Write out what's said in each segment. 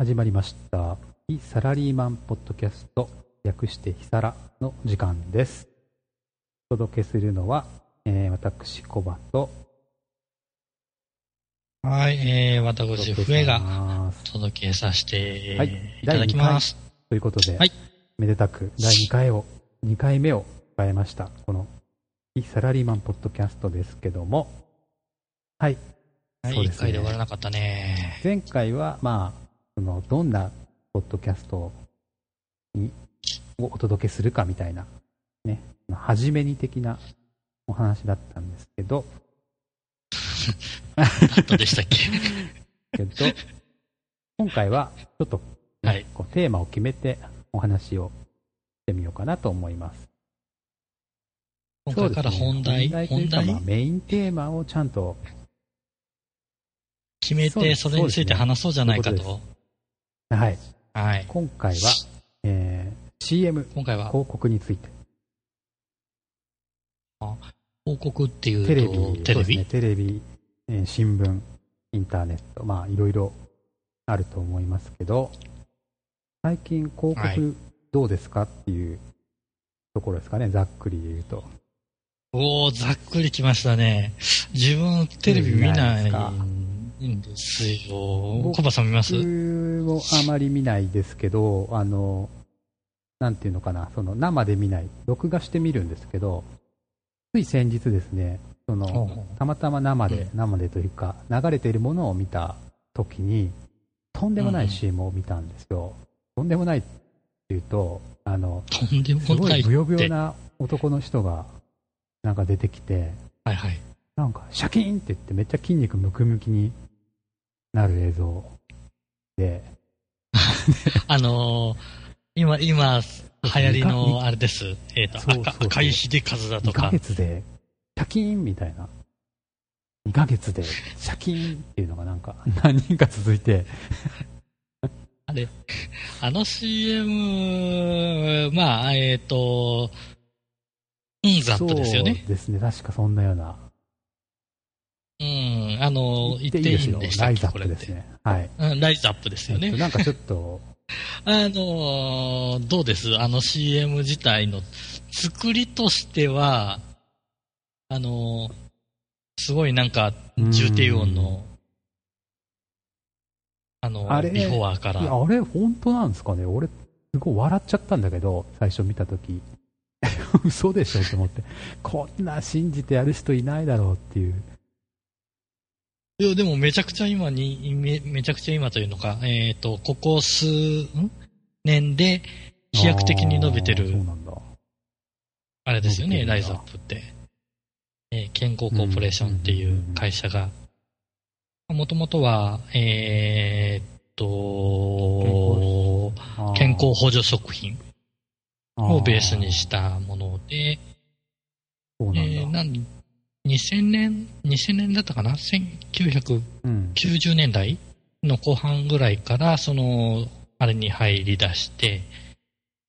始まりました。非サラリーマンポッドキャスト、略してヒサラの時間です。お届けするのは、えー私、コバと、はい、えー、私、笛がます届けさせてはいいただきます。ということで、はいめでたく第2回を、2回目を迎えました。この、非サラリーマンポッドキャストですけども、はい。はい、一、そうですね回で終わらなかったね。前回は、まあ、その、どんなポッドキャストに、をお届けするかみたいな、ね、初めに的なお話だったんですけど、でしたっけ？けど、今回は、ちょっと、はい。こうテーマを決めてお話をしてみようかなと思います。今回から本題、ね。本題？というか、まあ、メインテーマをちゃんと、決めて、それについて話そうじゃないかと。はい。はい。今回は、えー CM 今回は、広告について、報告っていうと、テレビ、テレビ？ね、テレビ、えー新聞、インターネット、まあ、いろいろあると思いますけど、最近広はい。告どうですかっていうところですかね、ざっくり言うと。おー、ざっくりきましたね。自分、テレビ見ないいんですよ。僕コバさん見ます？僕もあまり見ないですけど、あの、なんていうのかな、その生で見ない、録画して見るんですけど、つい先日ですね、その、たまたま生で、うん生でというか、流れているものを見たときに、とんでもなうんい CM を見たんですよ。とんでもないっていうと、あの、とんですもごないって。いブヨブヨな男の人が、なんか出てきて、はいはい。なんか、シャキーンって言って、めっちゃ筋肉ムキムキになる映像で、あのー、今、今、流行りの、あれです。えっ、と、そうそうそう赤赤井秀和だと2ヶか。月で、シャキーンみたいな。2ヶ月で、シャキーンっていうのがなんか、何人か続いて、あれ、あの CM、まあ、えっ、と、うんざっとですよね。そうですね、確かそんなような。うん、あの、言っていいんでしたっけ、ライズアッ。プですね。はい。うん、ライズアップですよねえっと。なんかちょっと、あのーどうです？あの CM 自体の作りとしては、あのーすごいなんか、重低音の、あのあれビフォアから。あれ、本当なんですかね？俺、すごい笑っちゃったんだけど、最初見たとき。嘘でしょと思って。こんな信じてやる人いないだろうっていう。いや、でもめちゃくちゃ今に、めめちゃくちゃ今というのか、えっ、と、ここ数、ん？年で飛躍的に伸びてる、なんだ。あれですよね、ライズアップって。えー健康コーポレーションっていう会社が、もともとは、えーっと、あー健康補助食品をベースにしあたもので、ーそうなんだ。えーなん2000年、2000年だったかな ?1990 うん。年代の後半ぐらいから、その、あれに入り出して、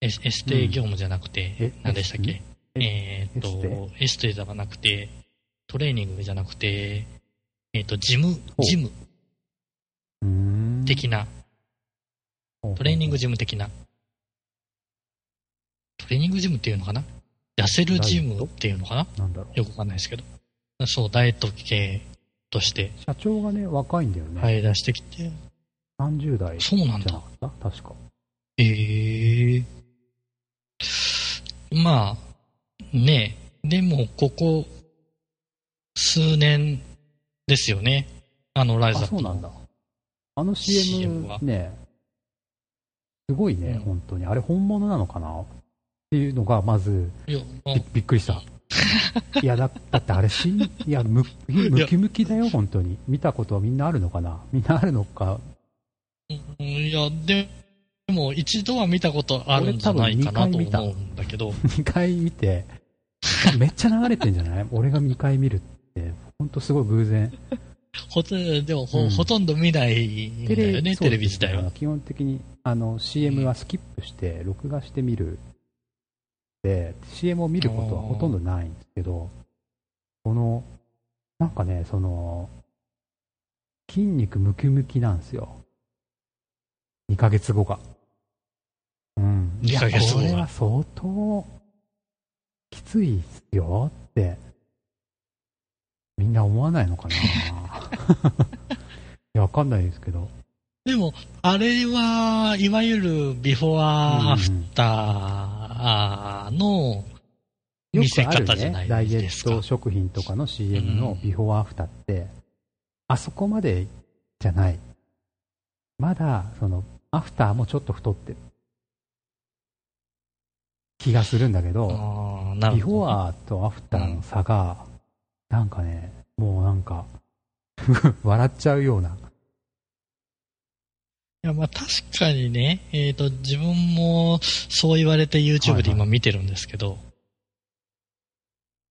エスエステ業務じゃなくて、え何でしたっけ？ええーっと、エステ？ではなくて、トレーニングじゃなくて、えーっと、ジム、う。ジム。的な、トレーニングジム的な、トレーニングジムっていうのかな？痩せるジムっていうのかな？なんだろう。よくわかんないですけど。そう、ダイエット系として社長がね、若いんだよね。入り出してきて、30代じそうなんだゃなか。った？確か。ええまあ、ねえ、でも、ここ、数年ですよね。あの、ライズアあ、ップの。そうなんだ。あの CM はね、すごいね、うん本当に。あれ本物なのかな？っていうのが、まず、びっくりした。いやだ、だってあれしん、いや、む、ムキムキだよ、本当に。見たことはみんなあるのかな？みんなあるのか？うんいや、でも、一度は見たことあるんじゃないかなと思うんだけど、2回見て、めっちゃ流れてんじゃない？俺が2回見るって、本当すごい偶然。ほとでもほ,、うんほとんど見ないんだよね、テレビ自体は。基本的にあの CM はスキップして、録画して見る。で、CM を見ることはほとんどないんですけど、この、なんかね、その、筋肉ムキムキなんですよ。2ヶ月後か。うん。い2や、ヶ月後これは相当、きついっすよって、みんな思わないのかな いや、わかんないですけど。でも、あれは、いわゆるビフォーアフターの見せ方じゃないダイエですか。ット食品とかの CM のビフォーアフターって、あそこまでじゃない。まだ、その、アフターもちょっと太ってる。気がするんだけど、どねフォーとアフターの差が、なんかね、もうなんか、笑っちゃうような。いや、まあ確かにね、えっ、と、自分もそう言われて YouTube で今見てるんですけど、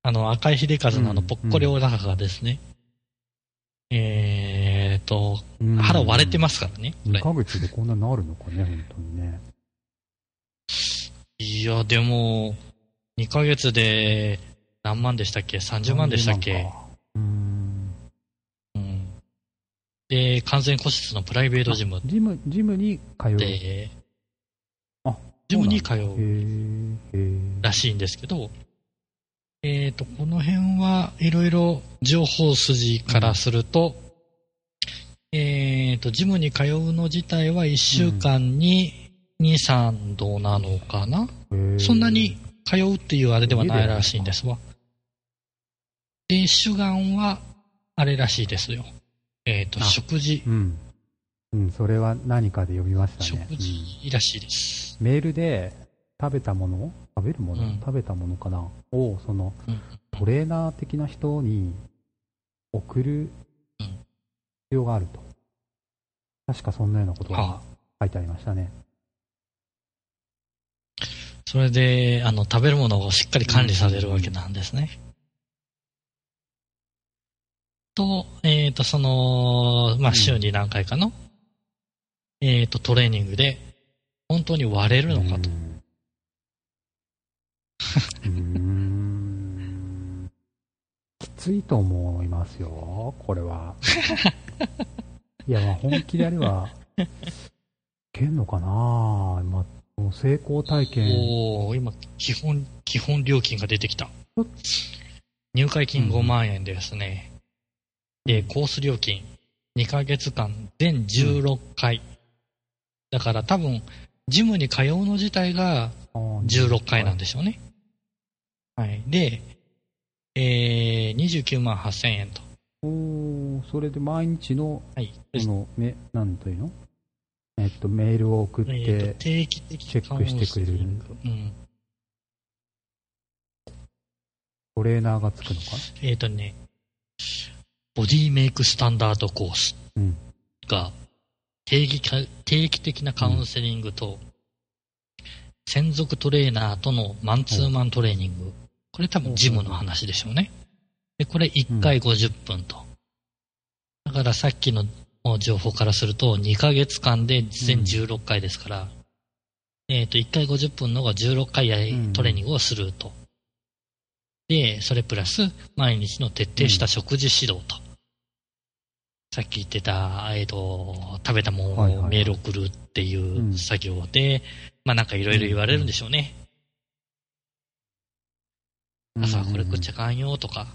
あの、赤井秀和のあの、うんぽっこりお腹がですね、えっ、と、うん腹割れてますからね、これ2ヶ月でこんななるのかね、本当にね。いや、でも、2ヶ月で何万でしたっけ ?30 万でしたっけ？うーん。うん。で、完全個室のプライベートジムジム、ジムに通う。で、あ、ジムに通うらしいんですけど、えっ、と、この辺はいろいろ情報筋からすると、えっ、と、ジムに通うの自体は1週間に2、3度なのかな、そんなに通うっていうあれではないらしいんですわ。で、主眼はあれらしいですよ。えっ、と、あ食事、うん。うん、それは何かで読みましたね。食事らしいです。うんメールで食べたもの？食べるもの、うん食べたものかな？を、その、うんトレーナー的な人に送るうん必要があると。確かそんなようなことがは書いてありましたね。それで、あの、食べるものをしっかり管理されるわけなんですね。と、えっ、と、その、まあ、うん週に何回かの、えっ、と、トレーニングで、本当に割れるのかと。うーん。きついと思いますよ、これは。いや、まあ本気でやれば、いけんのかなまあ、もう成功体験。おー今、基本、基本料金が出てきたお。入会金うん5万円ですね。で、コース料金、2ヶ月間、全16回。だから多分、ジムに通うの自体が16回なんでしょうね。はい。で、えー、29万8000円と。おーそれで毎日の、はい。この、め、なんというの？えっと、メールを送っえーとて、定期的チェックしてくれるうん。トレーナーがつくのか？えっ、とね、ボディメイクスタンダードコースうんが定期か定期的なカウンセリングと、専属トレーナーとのマンツーマントレーニング。これ多分ジムの話でしょうね。で、これ1回50分と。だからさっきの情報からすると2ヶ月間で全16回ですから、えっ、と、1回50分のが16回トレーニングをすると。で、それプラス毎日の徹底した食事指導と。さっき言ってた、えっ、と、食べたものをメール送るっていううん作業で、まあなんかいろいろ言われるんでしょうね。朝はこれ食っちゃかんよとか、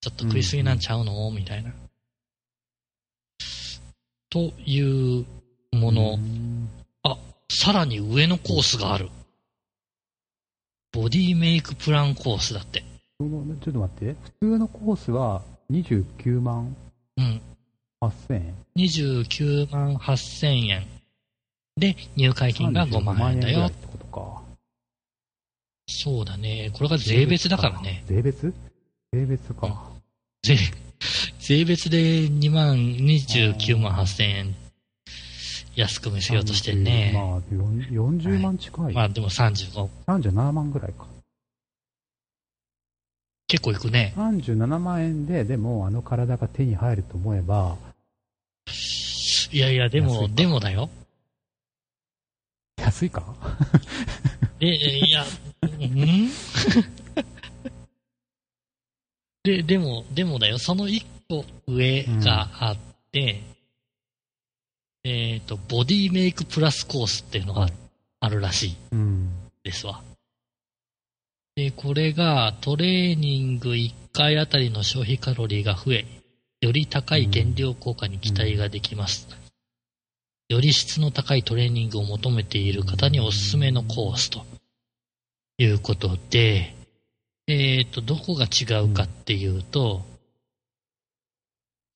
ちょっと食いすぎなんちゃうのみたいな。というもの、うんあ、さらに上のコースがある。ボディメイクプランコースだって。ちょっと待って、普通のコースは29万うん。8000円。29万8000円。で、入会金が5万円だよっ。てことか。そうだね。これが税別だからね。税別？税別か。税、税別で2万、29万8000円安く見せようとしてんね。まあ、40 40万近い。まあでも35、37万ぐらいか。結構いくね。37万円で、でもあの体が手に入ると思えば、いやいや、でも、でもだよ。安いか？え、えいや、うん？で、でも、でもだよ、その一個上があって、えっ、と、ボディメイクプラスコースっていうのがはいあるらしいうん。ですわ。で、これがトレーニング1回あたりの消費カロリーが増え、より高い減量効果に期待ができます。より質の高いトレーニングを求めている方におすすめのコースということで、えっ、と、どこが違うかっていうと、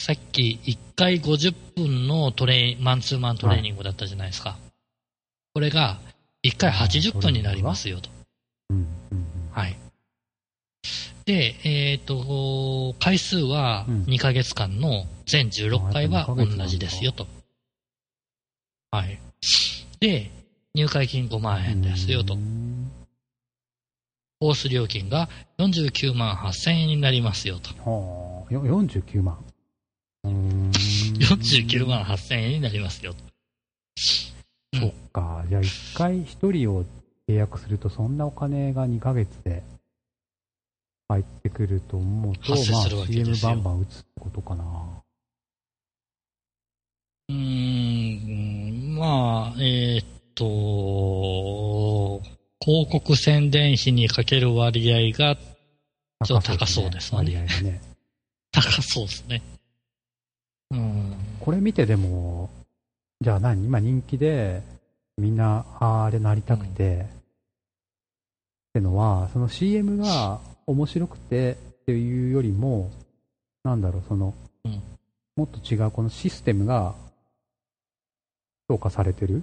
さっき1回50分のトレイマンツーマントレーニングだったじゃないですか。これが1回80分になりますよと。はい。で、えっ、と、回数はうん2ヶ月間の全16回は同あやっぱ2ヶ月なんだじですよと。はい。で、入会金5万円ですよとう。んコース料金が49万8000円になりますよと。はあ、よ49万。うーん。49万8000円になりますよと。うんそっか。じゃあ一回一人を契約すると、そんなお金が2ヶ月で入ってくると思うと、まあ CM バンバン打つことかな。うーん、まあ、えーっと、広告宣伝費にかける割合がちょっと高そうですね割合がね。高そうですね。うん。これ見てでも、じゃあ何？今人気で、みんな、あーあれなりたくて、ってのは、その CM が面白くてっていうよりも、なんだろう、その、うんもっと違うこのシステムが評価されてる？っ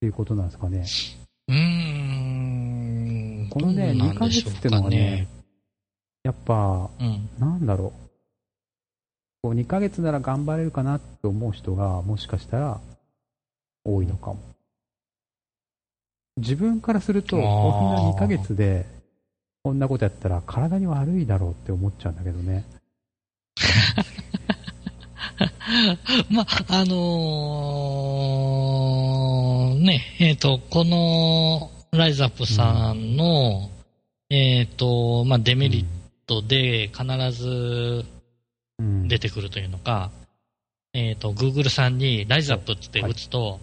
ていうことなんですかね。うーん。このね、どうな2ヶ月ってのかがね、やっぱ、うん。なんだろう。こう2ヶ月なら頑張れるかなって思う人がもしかしたら多いのかも。自分からすると、こんな2ヶ月でこんなことやったら体に悪いだろうって思っちゃうんだけどね。まあ、あのーね、えっ、と、このライザップさんの、えっ、と、まあ、デメリットで必ずうん、出てくるというのか、えっ、と、Google さんにライザップって打つと、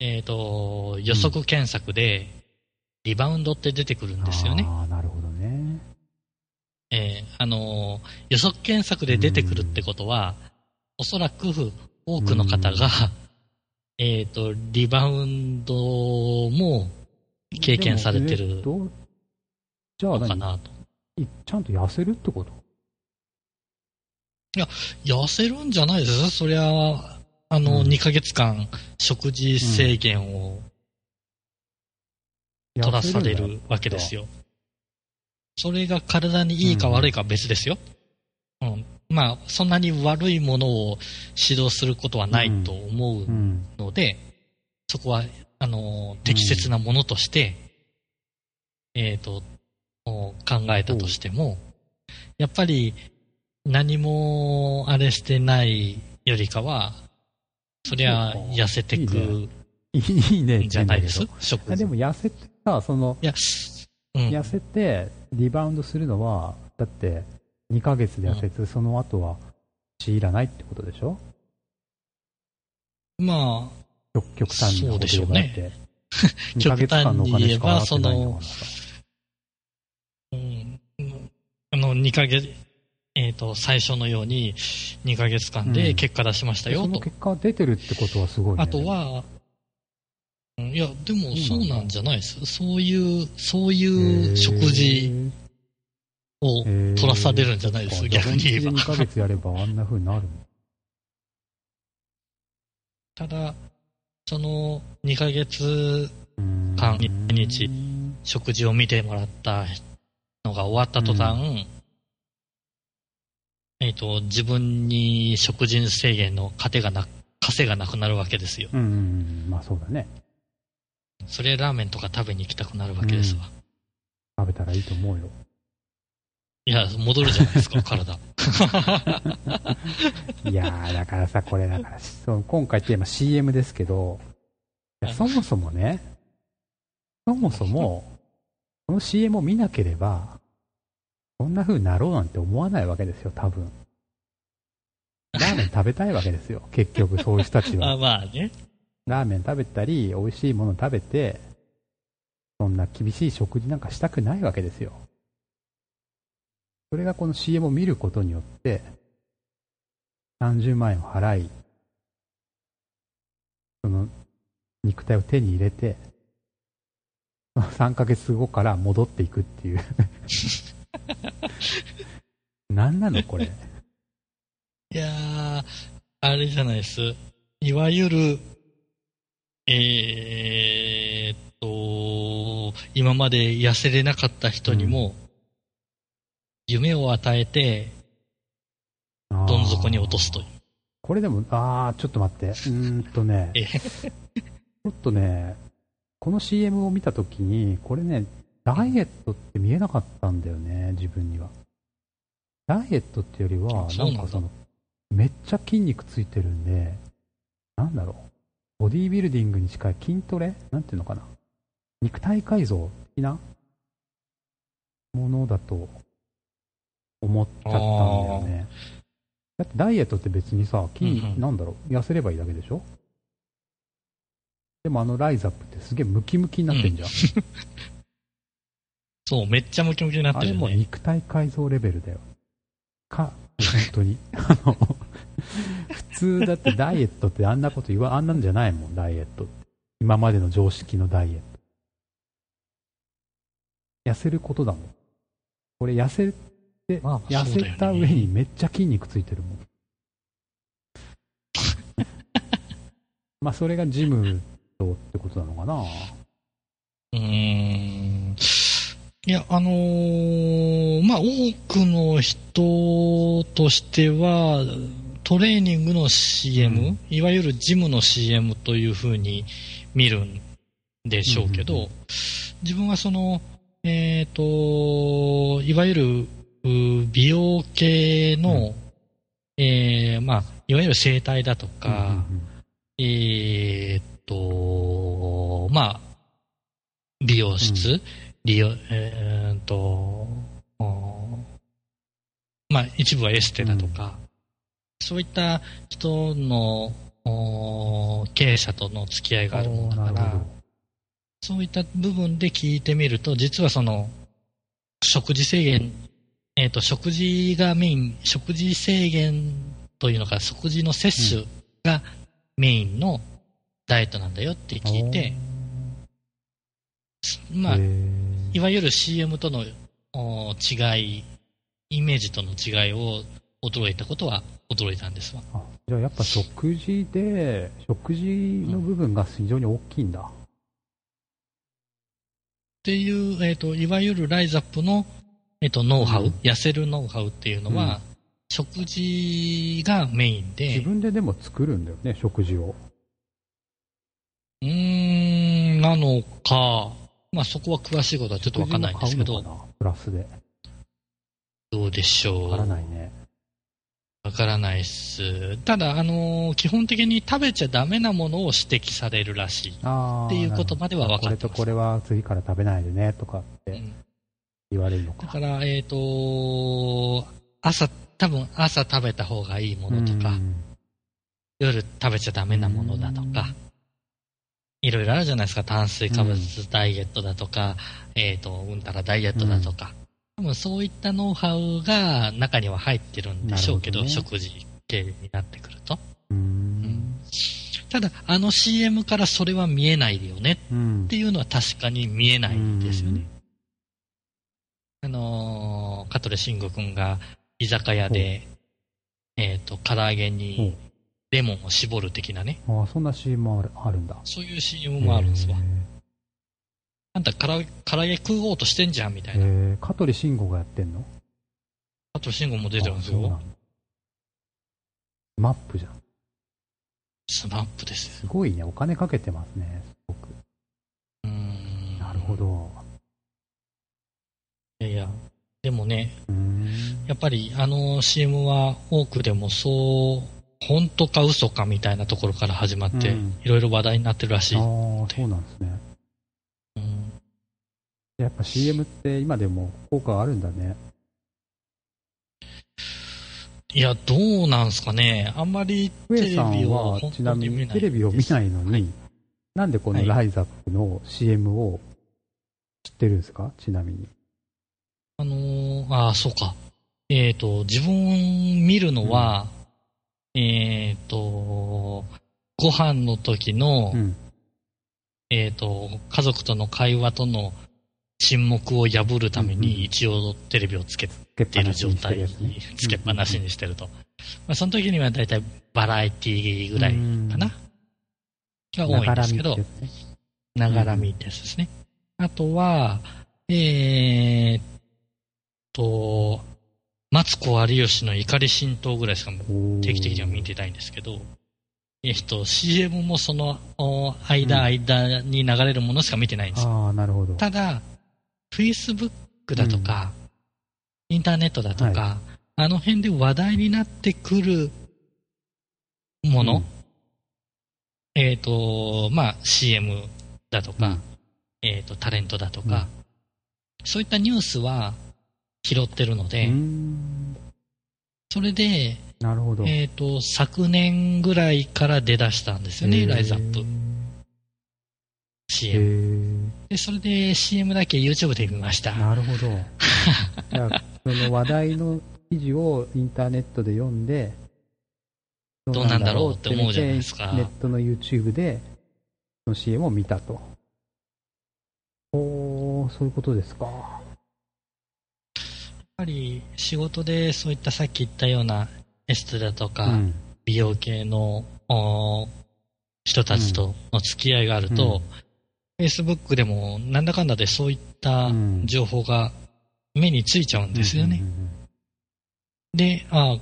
えっ、と、予測検索で、リバウンドって出てくるんですよね。ああ、なるほどね。えーあのー予測検索で出てくるってことは、おそらく多くの方が、えっ、と、リバウンドも経験されてるのかなと。いちゃんと痩せるってこと？痩せるんじゃないですそりゃ、あの、うん2ヶ月間食事制限を取らされるわけですよ。それが体にいいか悪いかは別ですよ。うん。まあ、そんなに悪いものを指導することはないと思ううん。ので、そこは、あの、適切なものとして、えっ、と、考えたとしても、やっぱり何もあれしてないよりかは、そりゃ痩せてくいいいいねんじゃないです食でも痩せてさ、その、いや、うん。痩せてリバウンドするのは、だって2ヶ月で痩せて、その後は強いらないってことでしょ？ま極極端なこと言えばだって。2極ヶ月間のお金しか払ってないんだからさ。あ、うん、あの、2ヶ月、えっ、と、最初のように2ヶ月間で結果出しましたよと。その結果出てるってことはすごいね。あとは、うんいや、でもそうなんじゃないです。そういう、そういう食事を取らされるんじゃないです。逆に言えば。2ヶ月やればあんな風になるのただ、その2ヶ月うん間一日食事を見てもらったのが終わった途端、えっ、と、自分に食事制限の糧がな、枷がなくなるわけですよ。うんうんうん、まあそうだね。それラーメンとか食べに行きたくなるわけですわ。食べたらいいと思うよ。いや、戻るじゃないですか、体。いやー、だからさ、これだから、そう今回テーマ CM ですけど、いやそもそもね、そもそも、この CM を見なければ、こんな風になろうなんて思わないわけですよ、多分。ラーメン食べたいわけですよ。結局、そういう人たちは。あまあね。ラーメン食べたり、美味しいもの食べて、そんな厳しい食事なんかしたくないわけですよ。それがこの CM を見ることによって、30万円を払い、その肉体を手に入れて、その3ヶ月後から戻っていくっていう。何なのこれ。いやー、あれじゃないです。いわゆる、えーっと、今まで痩せれなかった人にも、夢を与えて、どん底に落とすという。これでも、あー、ちょっと待って。うーんとね、えちょっとね、この CM を見たときに、これね、ダイエットって見えなかったんだよね、自分には。ダイエットってよりは、なんかその、めっちゃ筋肉ついてるんで、なんだろう。ボディービルディングに近い筋トレ？なんていうのかな？肉体改造的な？ものだと思っちゃったんだよね。だってダイエットって別にさ、筋、うんうんなんだろう、痩せればいいだけでしょ？でもあのライザップってすげえムキムキになってんじゃん。そう、めっちゃムキムキになっあれもうてるよね。肉体改造レベルだよ。か、本当に。あの、普通だってダイエットってあんなこと言わ、あんなんじゃないもん、ダイエットって。今までの常識のダイエット。痩せることだもん。これ痩せて、まあ痩せた上にめっちゃ筋肉ついてるもん。まあそれがジムとってことなのかな。うーん。いや、あのーまあ、多くの人としては、トレーニングの CM、うん。いわゆるジムの CM というふうに見るんでしょうけど、うんうんう自分はその、えっ、と、いわゆるう美容系の、えーまあ、いわゆる整体だとか、うんうんうん。えーっと、まあ、美容室、う利用、えーっと、おまあ、一部はエステだとか、そういった人のお経営者との付き合いがあるものだからそういった部分で聞いてみると、実はその、食事制限、えーっと、食事がメイン、食事制限というのか、食事の摂取がメインのダイエットなんだよって聞いて、まあへ、ー。いわゆる CM とのお違い、イメージとの違いを驚いたことは驚いたんですわ。あじゃあやっぱ食事で、食事の部分が非常に大きいんだ。っていう、えっ、と、いわゆるライザップの、えっ、と、ノウハウ、うん痩せるノウハウっていうのは、食事がメイン自で、分ででも作るんだよね、食事を。うーん、なのか、まあそこは詳しいことはちょっとわかんないんですけど、プラスで。どうでしょう。わからないね。わからないっす。ただ、あのー基本的に食べちゃダメなものを指摘されるらしい。あーっていうことまでは分かってますこれとこれは次から食べないでね、とかってうん言われるのか。だから、えっ、と、朝、多分朝食べた方がいいものとか、うん夜食べちゃダメなものだとか、いろいろあるじゃないですか。炭水化物ダイエットだとか、えっ、と、うんたらダイエットだとか。多分そういったノウハウが中には入ってるんでしょうけど、どね食事系になってくると。うん。ただ、あの CM からそれは見えないよねうんっていうのは確かに見えないんですよね。うん。あのー香取慎吾君が居酒屋で、えっ、と、唐揚げにレモンを絞る的なね、ああ、そんな CM あるあるんだ。そういう CM もあるんですわへ。あんた唐揚げ唐揚げ食おうとしてんじゃんみたいな。ーへー香取慎吾がやってんの？香取慎吾も出てるんですよ。スマップじゃん。スマップですよ。すごいね。お金かけてますね。すごく。うーん。なるほ。ど。いやいや、でもね。やっぱりあの CM は多くでもそう、本当か嘘かみたいなところから始まって、うんいろいろ話題になってるらしい。ああ、そうなんですね。うんやっぱ CM って今でも効果あるんだね。いや、どうなんすかね。あんまりテレビは本ちなみにテレビを見ないのに、はいなんでこのはいライザップの CM を知ってるんですか？ちなみに。あのーああ、そうか。えっ、と、自分見るのは、えっ、と、ご飯の時の、うん。えっ、と、家族との会話との沈黙を破るために一応テレビをつけてる状態やつけっぱなしにしてると。まあ、その時にはだいたいバラエティぐらいかな。が多いんですけどながら見ってですね。あとは、えーっと、マツコ有吉の怒り浸透ぐらいしか定期的には見てないんですけど、えっと、CM もそのお間、うん間に流れるものしか見てないんですよ。ああ、なるほど。ただ、Facebook だとか、インターネットだとか、はあの辺で話題になってくるもの、うん。えっ、と、まあ、CM だとか、うん。えっ、と、タレントだとか、そういったニュースは拾ってるので、うーん。それで、なるほど。えっ、と、昨年ぐらいから出だしたんですよね、ライズアップ。へ CM。ーで、それで CM だけ YouTube で見ました。なるほど。じゃあ、その話題の記事をインターネットで読んで、どうなんだろうって思うじゃないですかネットの YouTube で、その CM を見たと。おー、そういうことですか。やっぱり仕事でそういったさっき言ったようなエステだとか、うん美容系のお人たちとの付き合いがあると、Facebook でもなんだかんだでそういったうん情報が目についちゃうんですよね。で、あ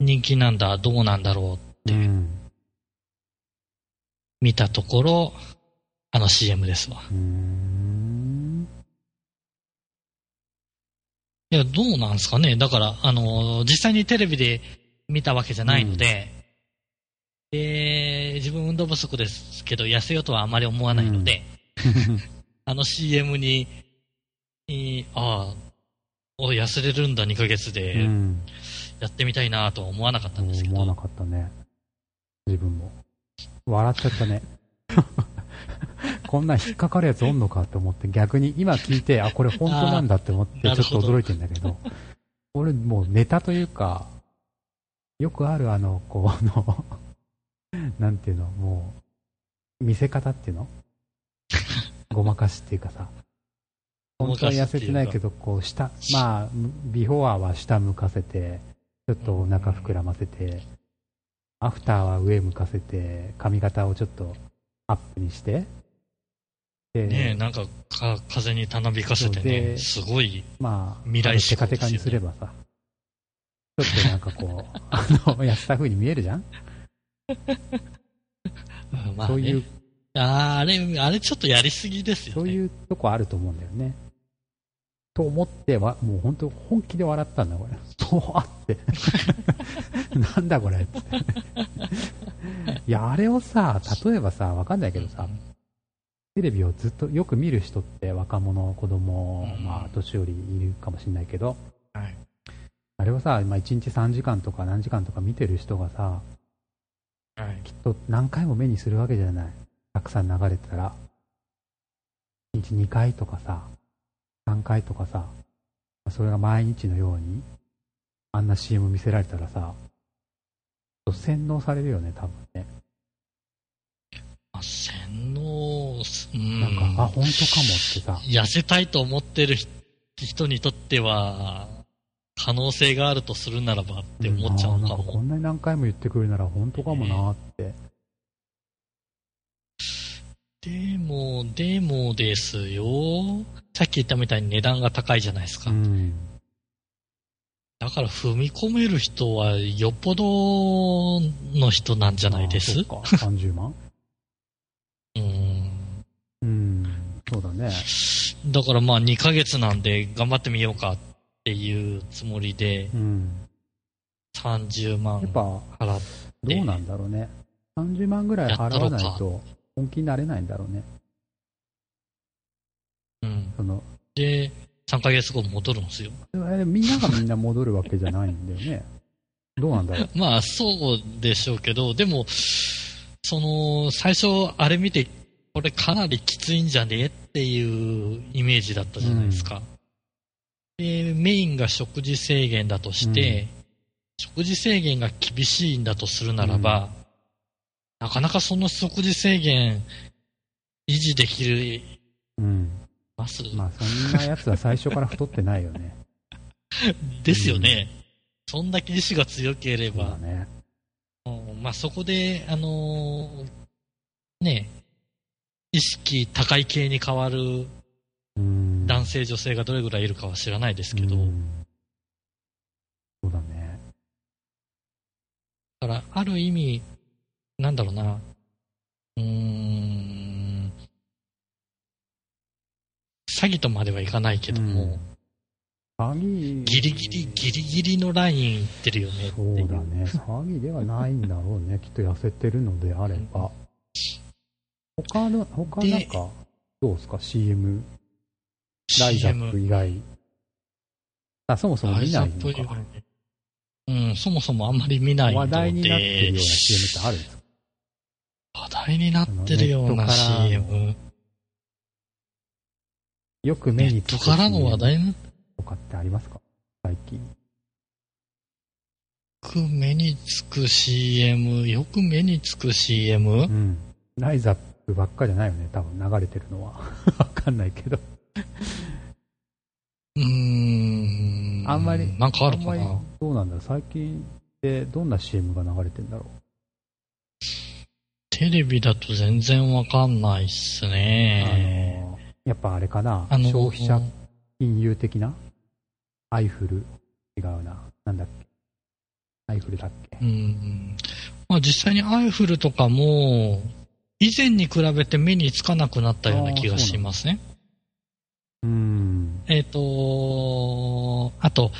人気なんだ、どうなんだろうって見たところ、あの CM ですわ。いや、どうなんですかね。だから、あの、実際にテレビで見たわけじゃないので、で、自分運動不足ですけど、痩せようとはあまり思わないので、あの CM に、えーああ、お痩せれるんだ2ヶ月うで、んやってみたいなとは思わなかったんですけ思わなど、かったね。自分も。笑っちゃったね。こんなん引っかかるやつおんのかって思って、逆に今聞いて、あ、これ本当なんだって思って、ちょっと驚いてんだけど、俺もうネタというか、よくあるあの、こう、の、なんていうの、もう、見せ方っていうの？ごまかしっていうかさ、本当は痩せてないけど、こう、下、まあ、ビフォアは下向かせて、ちょっとお腹膨らませて、アフターは上向かせて、髪型をちょっとアップにして、で、ねえ、なんかか風にたなびかせてね、ですごい、まあ、未来志向テカテカにすればさ、ちょっとなんかこう、あの、痩せた風に見えるじゃん？まあねそういう、あーあれ、あれちょっとやりすぎですよね。そういうとこあると思うんだよね。と思っては、もう本当本気で笑ったんだ、これ。そうあって。なんだこれって。いや、あれをさ、例えばさ、わかんないけどさ、テレビをずっとよく見る人って若者、子供、うんまあ、年寄りいるかもしれないけど、はいあれをさ、まあ、1日3時間とか何時間とか見てる人がさ、はいきっと何回も目にするわけじゃない。たくさん流れてたら。1日2回とかさ、3回とかさ、それが毎日のように、あんな CM 見せられたらさ、洗脳されるよね、多分ね。まあ洗脳、うん。なんか、あ、本当かもってさ、痩せたいと思ってる人人にとっては、可能性があるとするならばって思っちゃうのかも。んあーなんかこんなに何回も言ってくるなら本当かもなって。でも、でもですよ。さっき言ったみたいに値段が高いじゃないですか。うん。だから踏み込める人はよっぽどの人なんじゃないです？か、30万？うん。うん、そうだね。だからまあ2ヶ月なんで頑張ってみようかっていうつもりでうん。30万やっぱ、払っどうなんだろうね。30万ぐらい払わないと本気になれないんだろうね。うん。その、で、3ヶ月後戻るんですよ。えみんながみんな戻るわけじゃないんだよね。どうなんだろう。まあ、そうでしょうけど、でも、その、最初、あれ見て、これかなりきついんじゃね？えっていうイメージだったじゃないですか。でメインが食事制限だとして、食事制限が厳しいんだとするならば、なかなかその食事制限維持できるうん。ます、まあ、そんなやつは最初から太ってないよね。ですよね。そんだけ意志が強ければそうだ、ね。うんまあ、そこで、あのーね、意識高い系に変わる性、女性がどれぐらいいるかは知らないですけど、うんそうだね。だから、ある意味、なんだろうな、うーん、詐欺とまではいかないけども、詐欺。ギリギリ、ギリギリのラインいってるよねそう。だね。詐欺ではないんだろうね。きっと痩せてるのであれば。他の、他なんか、どうですか ?CM。ライザップ以外。あ、そもそも見ないのか。外うん、そもそもあんまり見ないので。話題になってるような CM ってあるんですか？話題になってるような CM。よく目ネッにつくトからの話題にとかってありますか？最近。よく目につく CM、よく目につく CM? うん。ライザップばっかじゃないよね。多分流れてるのは。わかんないけど。うーん。あんまりなんかあるかんまりな。どうなんだろう最近ってどんな CM が流れてんだろテレビだと全然わかんないっすう、ね。あの、やっぱあれかなあの消費者金融的な？アイフル？違うな。なんだっけ？アイフルだっけ？うん。まあ実際にアイフルとかも、以前に比べて目につかなくなったような気がしますね。うん。えっ、と、あと、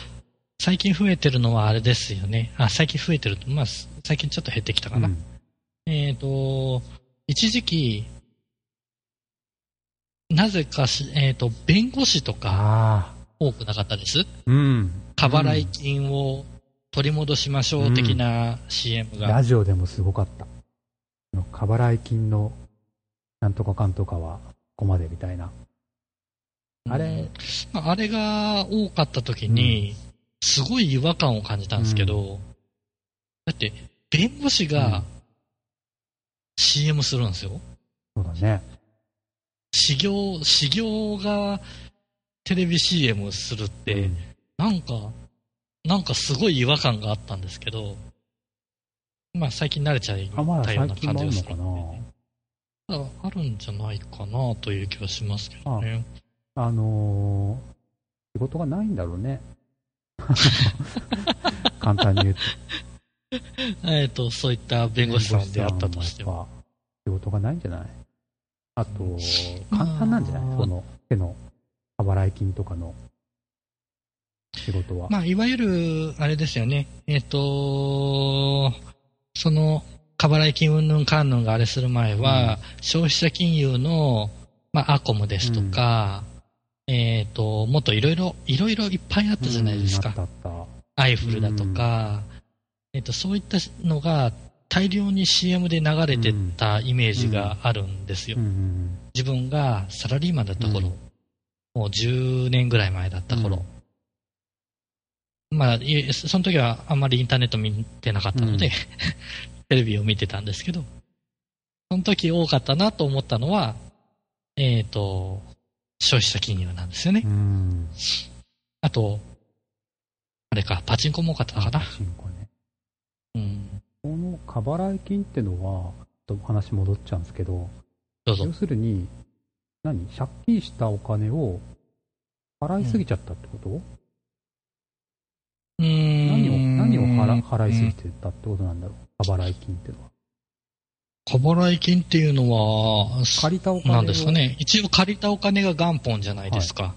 最近増えてるのはあれですよね。あ、最近増えてると、まあ、最近ちょっと減ってきたかな。うんえっ、と、一時期、なぜかし、えっ、と、弁護士とか。多くなかったです？うん。過払い金を取り戻しましょう的な CM が。ラジオでもすごかった。過払い金のなんとかかんとかはここまでみたいな。あれ、まああれが多かった時に、すごい違和感を感じたんですけど、だって、弁護士うがん CM するんですよ。そうだね。修行、修行がテレビ CM するって、うんなんか、なんかすごい違和感があったんですけど、まあ最近慣れちゃいたような感じがのかなするんで。ああるんじゃないかなという気はしますけどね。あのー、仕事がないんだろうね。簡単に言うと。えっと、そういった弁護士さんであったとしても。も。仕事がないんじゃない？あと、簡単なんじゃない？まあその手の過払い金とかの仕事は。まあ、いわゆる、あれですよね。えっ、と、その、過払い金云々かんぬんがあれする前は、消費者金融の、まあ、アコムですとか、えっ、と、もっといろいろ、いろいろいっぱいあったじゃないですか。アイフルだとか、えっ、と、そういったのが大量に CM で流れてたイメージがあるんですよ。自分がサラリーマンだった頃、うん。もう10年ぐらい前だった頃、まあ、いその時はあんまりインターネット見てなかったので、うん。テレビを見てたんですけど、その時多かったなと思ったのは、えっ、と、消費者金融なんですよね。うん。あと、あれか、パチンコも多かったのかな。進行ね。うん。この過払い金ってのは、ちょっと話戻っちゃうんですけど、ど要。するに、何？借金したお金を払いすぎちゃったってこと、うーん何を、何を払払いすぎてたってことなんだろう？過払い金ってのは。過払い金っていうのは、借りたお金を。なんですかね。一応借りたお金が元本じゃないですか。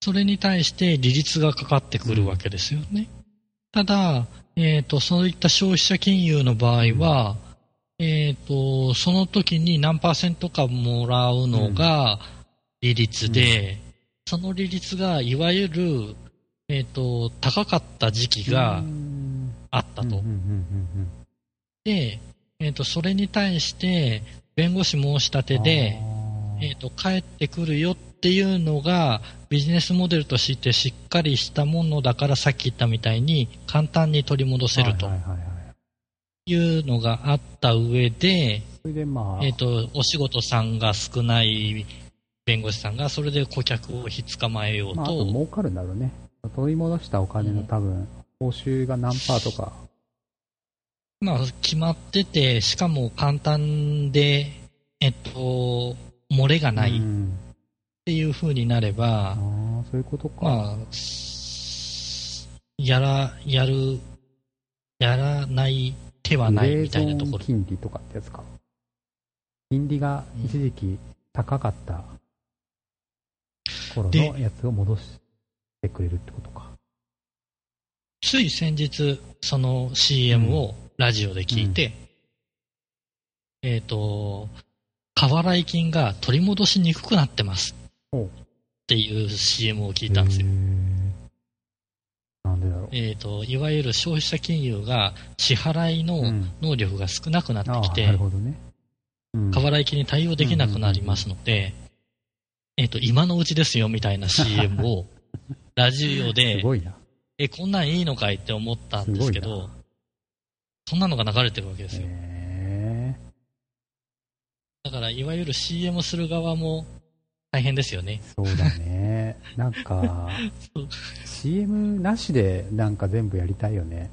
それに対して利率がかかってくるわけですよね。ただ、えっ、と、そういった消費者金融の場合は、えっ、と、その時に何パーセントかもらうのが利率で、その利率がいわゆる、えっ、と、高かった時期がうんあったと。うんうんうんうんで、えっ、と、それに対して、弁護士申し立てで、えっ、と、帰ってくるよっていうのが、ビジネスモデルとしてしっかりしたものだから、さっき言ったみたいに、簡単に取り戻せるとはいうのがあった上で、それでまあ、えっ、と、お仕事さんが少ない弁護士さんが、それで顧客をひっ捕まえようまあ、あとと、儲かるんだろうね。取り戻したお金の多分、報酬が何パーとか、まあ、決まってて、しかも簡単で、えっと、漏れがないっうんていう風になれば、ああ、そういうことか。まあ、やら、やる、やらない手はないみたいなところ。金利とかってやつか。金利が一時期高かった頃でのやつを戻してくれるってことか。つい先日、その CM をラジオで聞いて、えっ、と、過払い金が取り戻しにくくなってます。っていう CM を聞いたんですよ。なんでだろう。えっ、と、いわゆる消費者金融が支払いのうん。能力が少なくなってきて、なるほどね。うん。過払い金に対応できなくなりますので、えっ、と、今のうちですよみたいな CM を ラジオで。え、こんなんいいのかいって思ったんですけどそんなのが流れてるわけですよ。へだから、いわゆる CM する側も大変ですよね。ーそうだね。なんか CM なしでなんか全部やりたいよね。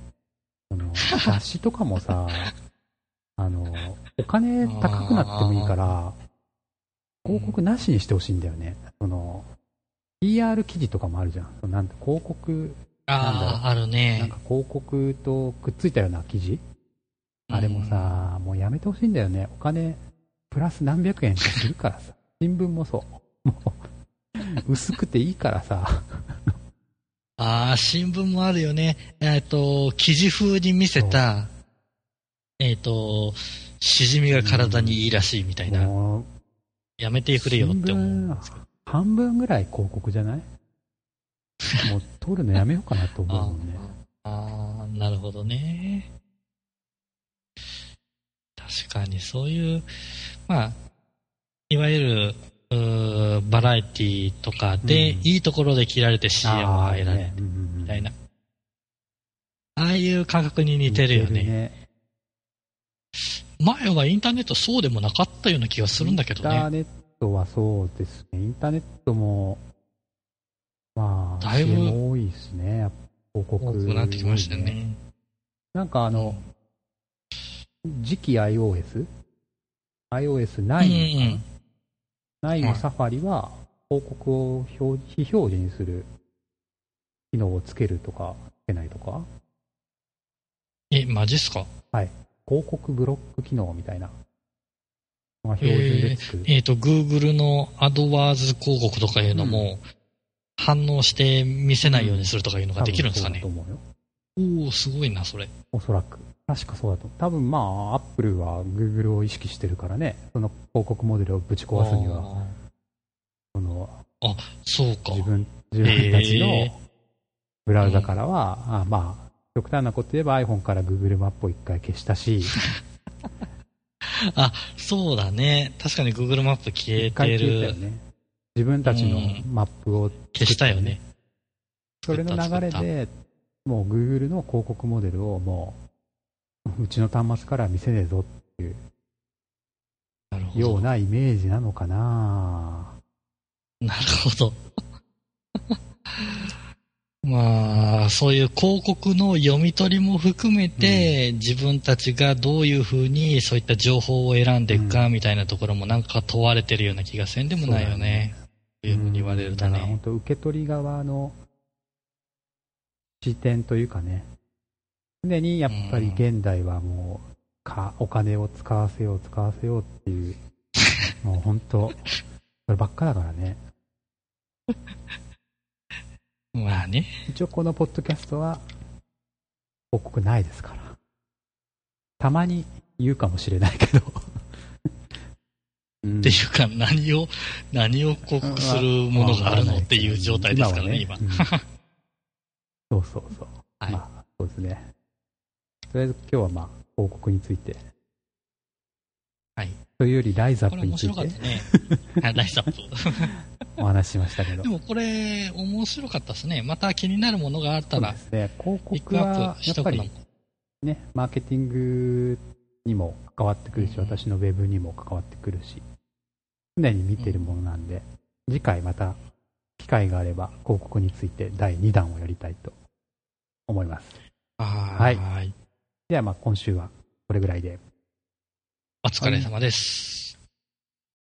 その雑誌とかもさ、あの、お金高くなってもいいから、広告なしにしてほしいんだよね。その、PR 記事とかもあるじゃん。そのなんて広告、なんだろうあるなんねか。広告とくっついたような記事あれもさ、もうやめてほしいんだよね。お金、プラス何百円かするからさ。新聞もそう。もう、薄くていいからさ。ああ、新聞もあるよね。えっ、と、記事風に見せた、えっ、と、しじみが体にいいらしいみたいな。もう、やめてくれよって思う。半分ぐらい広告じゃない？も う撮るのやめようかなと思うもんね。ああ、なるほどね。確かにそういう、まあ、いわゆる、バラエティとかで、うんいいところで切られて CM を入られるねうんうんうんみたいな。ああいう感覚に似てるよね。ね。前はインターネットそうでもなかったような気がするんだけどね。インターネットはそうですね。インターネットも、まあ、だいぶ多いですね。広告、多くなってきましたよ。ね。なんかあの、次期 iOS?iOS9 うんかな、うん9のサファリは広告を表非表示にする機能をつけるとか、つけないとか、え、マジっすか？広告ブロック機能みたいな。まあ、標準でつく。えっ、と、Google の AdWords 広告とかいうのも、反応して見せないようにするとかいうのができるんですかね。おおすごいな、それ。おそらく。確かそうだと。多分まあ、アップルは Google を意識してるからね、その広告モデルをぶち壊すには、そのあ、そうか。自分、自分たちのブラウザからは、あまあ、極端なこと言えば iPhone から Google マップを一回消したし、あ、そうだね。確かに Google マップ消えてる。消えたよね。自分たちのマップを、消したよね。それの流れで、もう Google の広告モデルをもう、うちの端末からは見せねえぞっていう。ようなイメージなのかななるほど。まあ、そういう広告の読み取りも含めて、自分たちがどういうふうにそういった情報を選んでいくかみたいなところもなんか問われてるような気がせんでもないよね。いうふうに言われるとだから本ね。当受け取り側の視点というかね、常にやっぱり現代はもう、かお金を使わせよう、使わせようっていう、もう本当、そればっかだからね。まあね。一応このポッドキャストは、広告ないですから。たまに言うかもしれないけど。うんっていうか、何を、何を広告するものがあるのっていう状態ですからね、今。そうそうそう。はいまあ、そうですね。とりあえず今日はまあ、広告について。はい。というより、ライザッこれ面プについ白かってたね。はいライザップ。お話ししましたけど。でもこれ、面白かったですね。また気になるものがあったらで、すね。広告クアッは、やっぱり。ね、マーケティングにも関わってくるし、うん私のウェブにも関わってくるし、常に見てるものなんで、次回また機会があれば広告について第2弾をやりたいと思います。はーい。ではまあ今週はこれぐらいで。お疲れ様です。